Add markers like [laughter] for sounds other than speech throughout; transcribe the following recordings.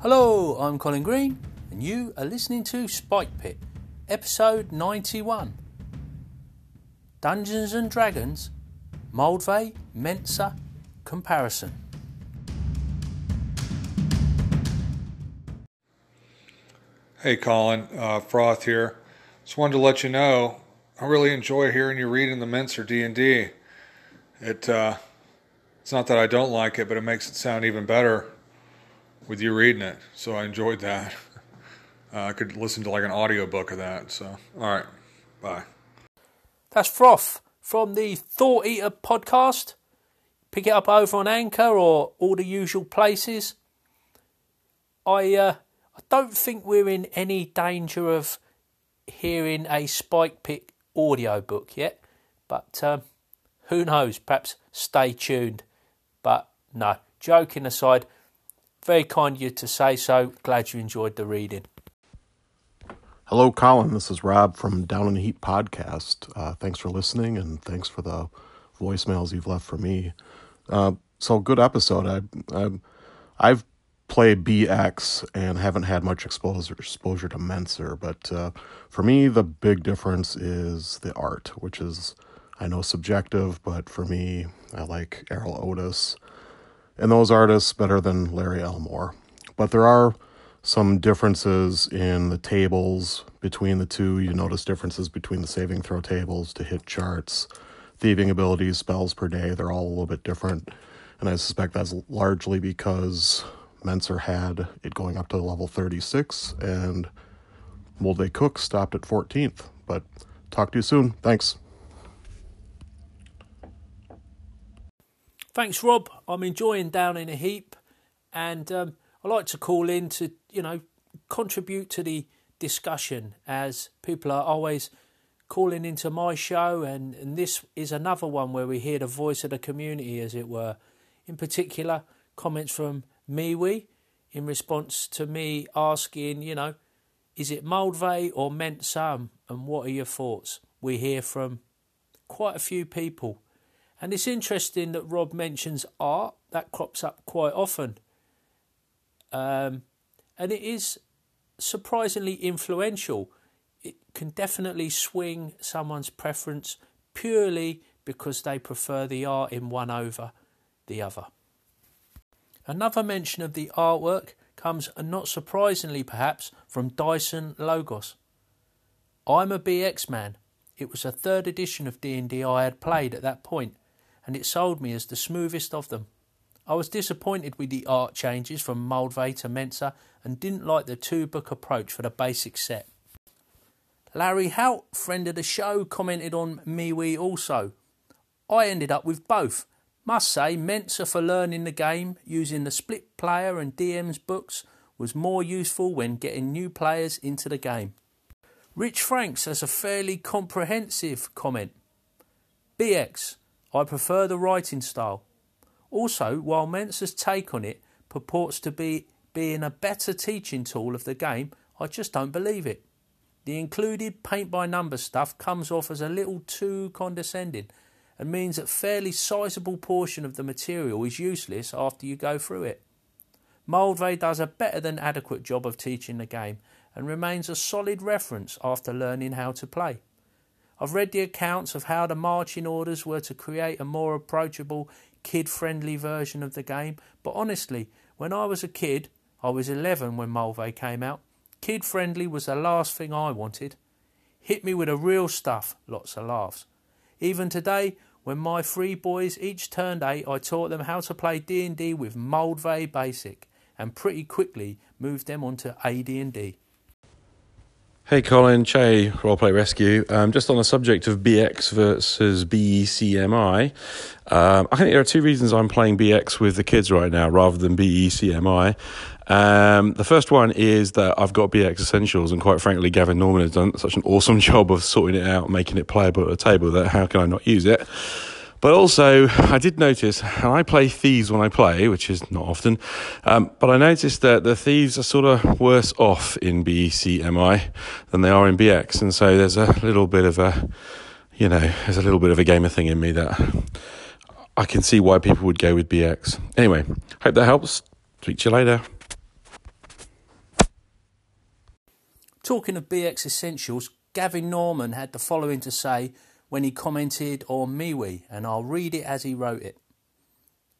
Hello, I'm Colin Green, and you are listening to Spike Pit, episode 91 Dungeons and Dragons Moldvay Mentzer Comparison. Hey Colin, uh, Froth here. Just wanted to let you know I really enjoy hearing you reading the Mentzer D and D. It uh, it's not that I don't like it, but it makes it sound even better with you reading it. So I enjoyed that. [laughs] Uh, I could listen to like an audiobook of that. So all right, bye. That's Froth from the Thought Eater podcast. Pick it up over on Anchor or all the usual places. I uh, I don't think we're in any danger of hearing a Spike Pit audiobook yet, but um, who knows? Perhaps stay tuned. But no, joking aside, very kind of you to say so. Glad you enjoyed the reading. Hello, Colin. This is Rob from Down in the Heap podcast. Uh, thanks for listening and thanks for the voicemails you've left for me. Uh, so, good episode. I, I, I've played BX and haven't had much exposure exposure to Mentzer, but uh, for me, the big difference is the art, which is I know subjective, but for me, I like Erol Otus and those artists better than Larry Elmore. But there are some differences in the tables between the two. You notice differences between the saving throw tables to hit charts, thieving abilities, spells per day. They're all a little bit different. And I suspect that's largely because Mentzer had it going up to level 36 and Moldvay Cook stopped at 14th. But talk to you soon. Thanks. Thanks, Rob. I'm enjoying Down in a Heap, and um, I like to call in to, you know, contribute to the discussion as people are always calling into my show, and, and this is another one where we hear the voice of the community, as it were. In particular, comments from MeWe in response to me asking, you know, is it Moldvay or Mentzer, and what are your thoughts? We hear from quite a few people and it's interesting that Rob mentions art, that crops up quite often. Um, and it is surprisingly influential. It can definitely swing someone's preference purely because they prefer the art in one over the other. Another mention of the artwork comes, and not surprisingly perhaps, from Dyson Logos. I'm a BX man. It was a third edition of D&D I had played at that point, and it sold me as the smoothest of them. I was disappointed with the art changes from Moldvay to Mentzer and didn't like the two book approach for the basic set. Larry Hout, friend of the show, commented on MeWe also. I ended up with both. Must say, Mentzer for learning the game using the split player and DM's books was more useful when getting new players into the game. Rich Franks has a fairly comprehensive comment. BX, I prefer the writing style. Also, while Mentzer's take on it purports to be being a better teaching tool of the game, I just don't believe it. The included paint by number stuff comes off as a little too condescending and means that fairly sizable portion of the material is useless after you go through it. Moldvay does a better than adequate job of teaching the game and remains a solid reference after learning how to play. I've read the accounts of how the marching orders were to create a more approachable, kid friendly version of the game, but honestly, when I was a kid, I was 11 when Moldvay came out, kid friendly was the last thing I wanted. Hit me with the real stuff, lots of laughs. Even today, when my three boys each turned eight, I taught them how to play D&D with Moldvay Basic, and pretty quickly moved them onto AD&D. Hey Colin, Che, Roleplay Rescue. Um, just on the subject of BX versus BECMI, um, I think there are two reasons I'm playing BX with the kids right now rather than BECMI. Um, the first one is that I've got BX Essentials, and quite frankly, Gavin Norman has done such an awesome [laughs] job of sorting it out, making it playable at the table that how can I not use it? But also, I did notice, and I play thieves when I play, which is not often, um, but I noticed that the thieves are sort of worse off in BECMI than they are in BX. And so there's a little bit of a, you know, there's a little bit of a gamer thing in me that I can see why people would go with BX. Anyway, hope that helps. Speak to you later. Talking of BX Essentials, Gavin Norman had the following to say when he commented on MeWe, and I'll read it as he wrote it.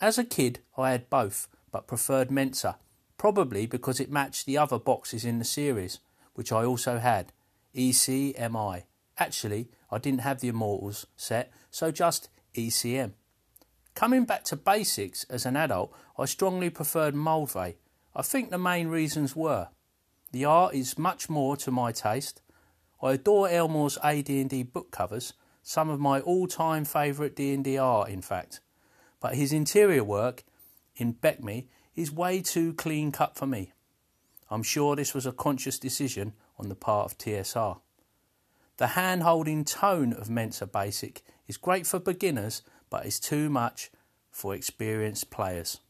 As a kid, I had both, but preferred Mentzer, probably because it matched the other boxes in the series, which I also had ECMI. Actually, I didn't have the Immortals set, so just ECM. Coming back to basics as an adult, I strongly preferred Moldvay. I think the main reasons were the art is much more to my taste. I adore Elmore's AD&D book covers, some of my all-time favourite D&D art, in fact. But his interior work in BECMI is way too clean cut for me. I'm sure this was a conscious decision on the part of TSR. The hand holding tone of Mentzer Basic is great for beginners, but is too much for experienced players.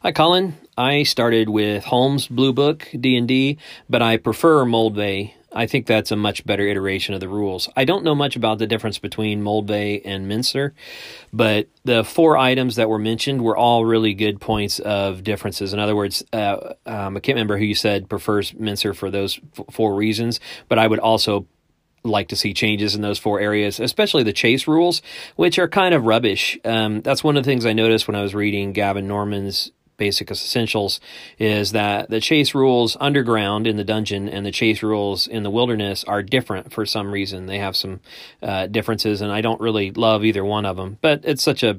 Hi, Colin. I started with Holmes Blue Book D&D, but I prefer Moldvay I think that's a much better iteration of the rules. I don't know much about the difference between Moldvay and Mentzer, but the four items that were mentioned were all really good points of differences. In other words, uh, um, I can't remember who you said prefers Mentzer for those f- four reasons, but I would also like to see changes in those four areas, especially the chase rules, which are kind of rubbish. Um, that's one of the things I noticed when I was reading Gavin Norman's basic essentials is that the chase rules underground in the dungeon and the chase rules in the wilderness are different for some reason. They have some uh, differences, and I don't really love either one of them. But it's such a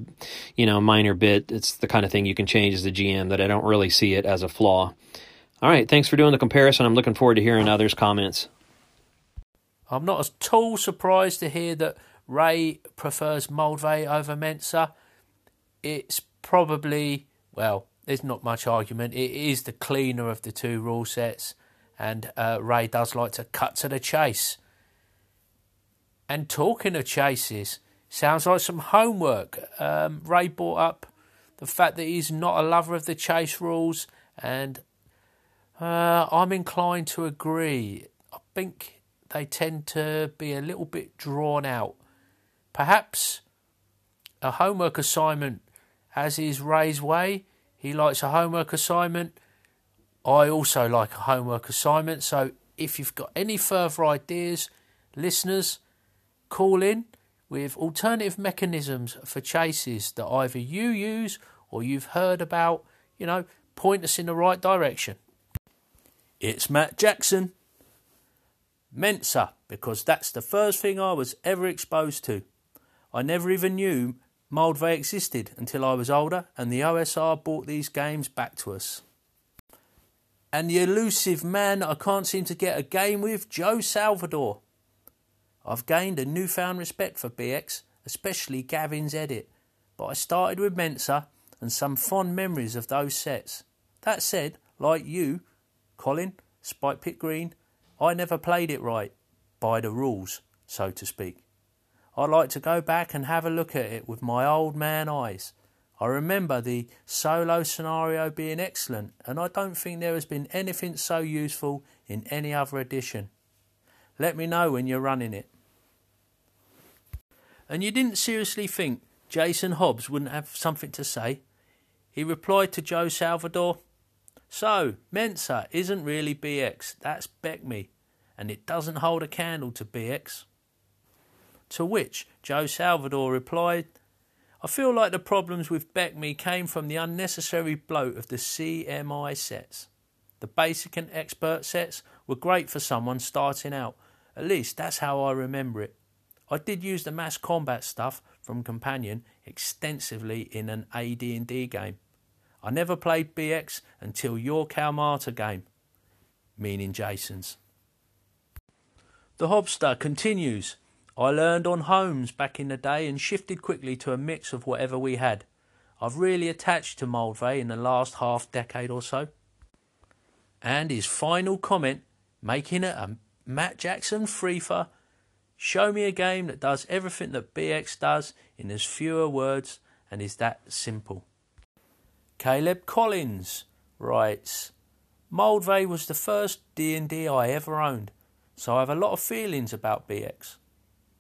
you know minor bit. It's the kind of thing you can change as a GM that I don't really see it as a flaw. All right, thanks for doing the comparison. I'm looking forward to hearing others' comments. I'm not at all surprised to hear that Ray prefers Moldvay over Mentzer. It's probably well there's not much argument. It is the cleaner of the two rule sets, and uh, Ray does like to cut to the chase. And talking of chases, sounds like some homework. Um, Ray brought up the fact that he's not a lover of the chase rules, and uh, I'm inclined to agree. I think they tend to be a little bit drawn out. Perhaps a homework assignment, as is Ray's way, he likes a homework assignment. I also like a homework assignment. So if you've got any further ideas, listeners, call in with alternative mechanisms for chases that either you use or you've heard about. You know, point us in the right direction. It's Matt Jackson. Mentzer, because that's the first thing I was ever exposed to. I never even knew Moldvay existed until I was older and the OSR brought these games back to us. And the elusive man I can't seem to get a game with, Joe Salvador. I've gained a newfound respect for BX, especially Gavin's edit, but I started with Mentzer and some fond memories of those sets. That said, like you, Colin, Spike Pit Green, I never played it right, by the rules, so to speak. I'd like to go back and have a look at it with my old man eyes. I remember the solo scenario being excellent, and I don't think there has been anything so useful in any other edition. Let me know when you're running it. And you didn't seriously think Jason Hobbs wouldn't have something to say? He replied to Joe Salvador, So, Mentzer isn't really BX, that's BECMI, and it doesn't hold a candle to BX. To which Joe Salvador replied, I feel like the problems with BECMI came from the unnecessary bloat of the CMI sets. The basic and expert sets were great for someone starting out. At least that's how I remember it. I did use the mass combat stuff from Companion extensively in an AD&D game. I never played BX until your Kalmata game, meaning Jason's. The Hobster continues. I learned on Holmes back in the day and shifted quickly to a mix of whatever we had. I've really attached to Moldvay in the last half decade or so. And his final comment, making it a Matt Jackson freefer, show me a game that does everything that BX does in as fewer words and is that simple. Caleb Collins writes, Moldvay was the first D&D I ever owned, so I have a lot of feelings about BX.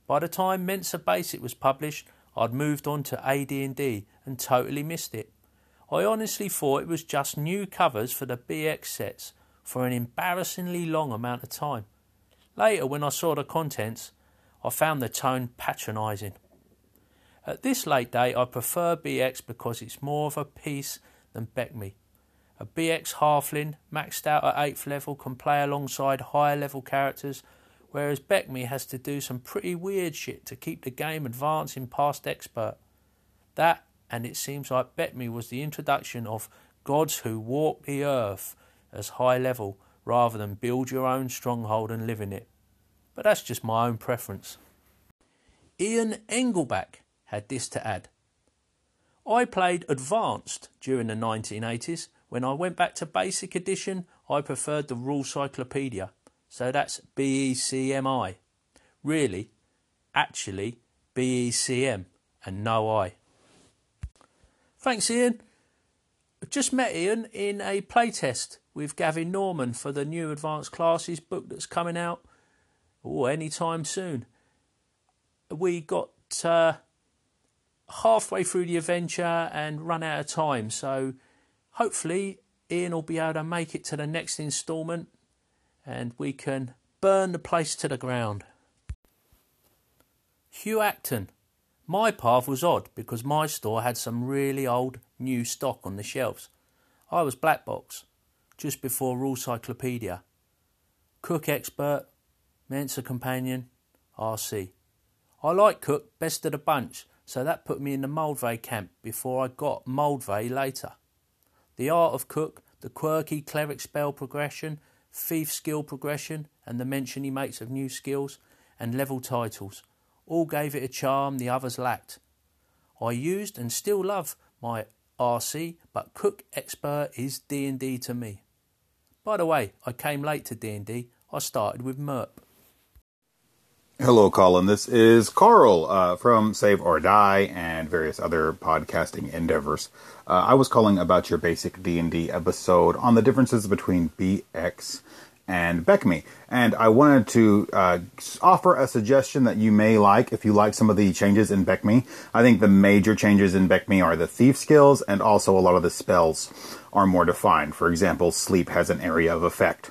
By the time Mentzer Basic was published, I'd moved on to AD&D and totally missed it. I honestly thought it was just new covers for the BX sets, for an embarrassingly long amount of time. Later, when I saw the contents, I found the tone patronising. At this late date, I prefer BX because it's more of a piece than BECMI. A BX Halfling, maxed out at 8th level, can play alongside higher level characters, whereas BECMI has to do some pretty weird shit to keep the game advancing past Expert. That, and it seems like BECMI was the introduction of gods who walk the earth as high level rather than build your own stronghold and live in it. But that's just my own preference. Ian Engelbach had this to add. I played Advanced during the 1980s. When I went back to Basic Edition, I preferred the Rules Cyclopedia. So that's BECMI. Really, actually, BECM and no I. Thanks, Ian. I've just met Ian in a playtest with Gavin Norman for the new Advanced Classes book that's coming out oh, anytime soon. We got uh, halfway through the adventure and run out of time, so hopefully Ian will be able to make it to the next instalment and we can burn the place to the ground. Hugh Acton. My path was odd because my store had some really old new stock on the shelves. I was black box, just before Rules Cyclopedia. Cook expert, Mentzer companion, RC. I like Cook best of the bunch, so that put me in the Moldvay camp before I got Moldvay later. The art of Cook, the quirky cleric spell progression, thief skill progression, and the mention he makes of new skills and level titles all gave it a charm the others lacked. I used and still love my RC, but Cook Expert is D&D to me. By the way, I came late to D&D. I started with MERP. Hello, Colin. This is Carl uh, from Save or Die and various other podcasting endeavors. Uh, I was calling about your basic D&D episode on the differences between BX and BECMI, And I wanted to uh, offer a suggestion that you may like if you like some of the changes in BECMI. I think the major changes in BECMI are the thief skills and also a lot of the spells are more defined. For example, sleep has an area of effect.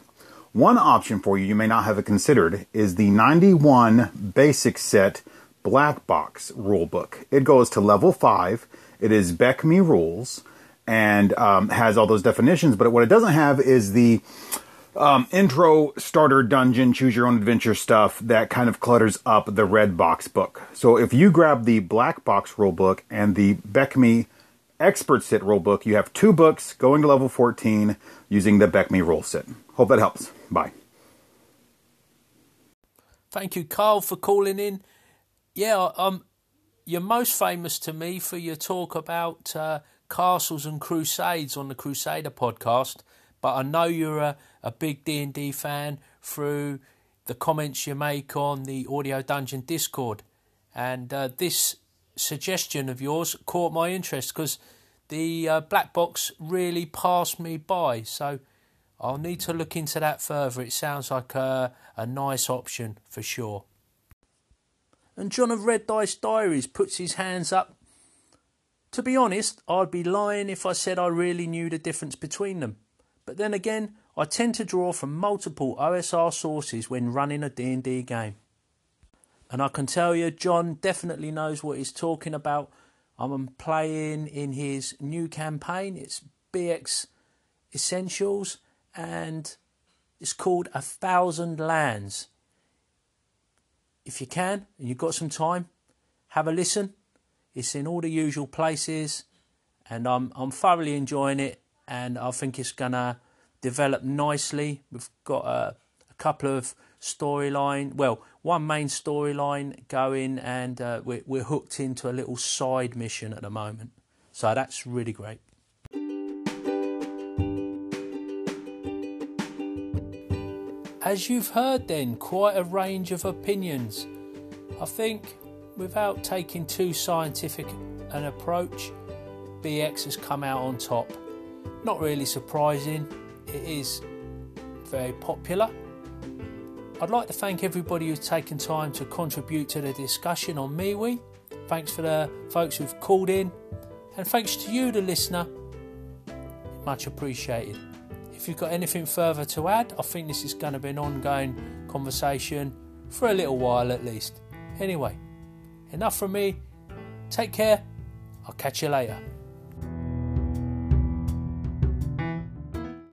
One option for you you may not have considered is the 91 basic set black box rulebook. It goes to level 5. It is BECMI rules and um, has all those definitions, but what it doesn't have is the um, intro starter dungeon choose your own adventure stuff that kind of clutters up the red box book. So if you grab the black box rule book and the BECMI expert set rule book, you have two books going to level 14 using the BECMI rule set. Hope that helps. Bye. Thank you, Carl, for calling in. Yeah, um, you're most famous to me for your talk about uh, castles and crusades on the Crusader podcast but I know you're a, a big D&D fan through the comments you make on the Audio Dungeon Discord. And uh, this suggestion of yours caught my interest because the uh, black box really passed me by. So I'll need to look into that further. It sounds like a, a nice option for sure. And John of Red Dice Diaries puts his hands up. To be honest, I'd be lying if I said I really knew the difference between them. But then again, I tend to draw from multiple OSR sources when running a D&D game. And I can tell you, John definitely knows what he's talking about. I'm playing in his new campaign. It's BX Essentials and it's called A Thousand Lands. If you can and you've got some time, have a listen. It's in all the usual places and I'm I'm thoroughly enjoying it and I think it's gonna develop nicely. We've got a, a couple of storyline, well, one main storyline going, and uh, we're, we're hooked into a little side mission at the moment. So that's really great. As you've heard, then, quite a range of opinions. I think, without taking too scientific an approach, BX has come out on top. Not really surprising, it is very popular. I'd like to thank everybody who's taken time to contribute to the discussion on MeWe. Thanks for the folks who've called in, and thanks to you, the listener. Much appreciated. If you've got anything further to add, I think this is going to be an ongoing conversation for a little while at least. Anyway, enough from me. Take care. I'll catch you later.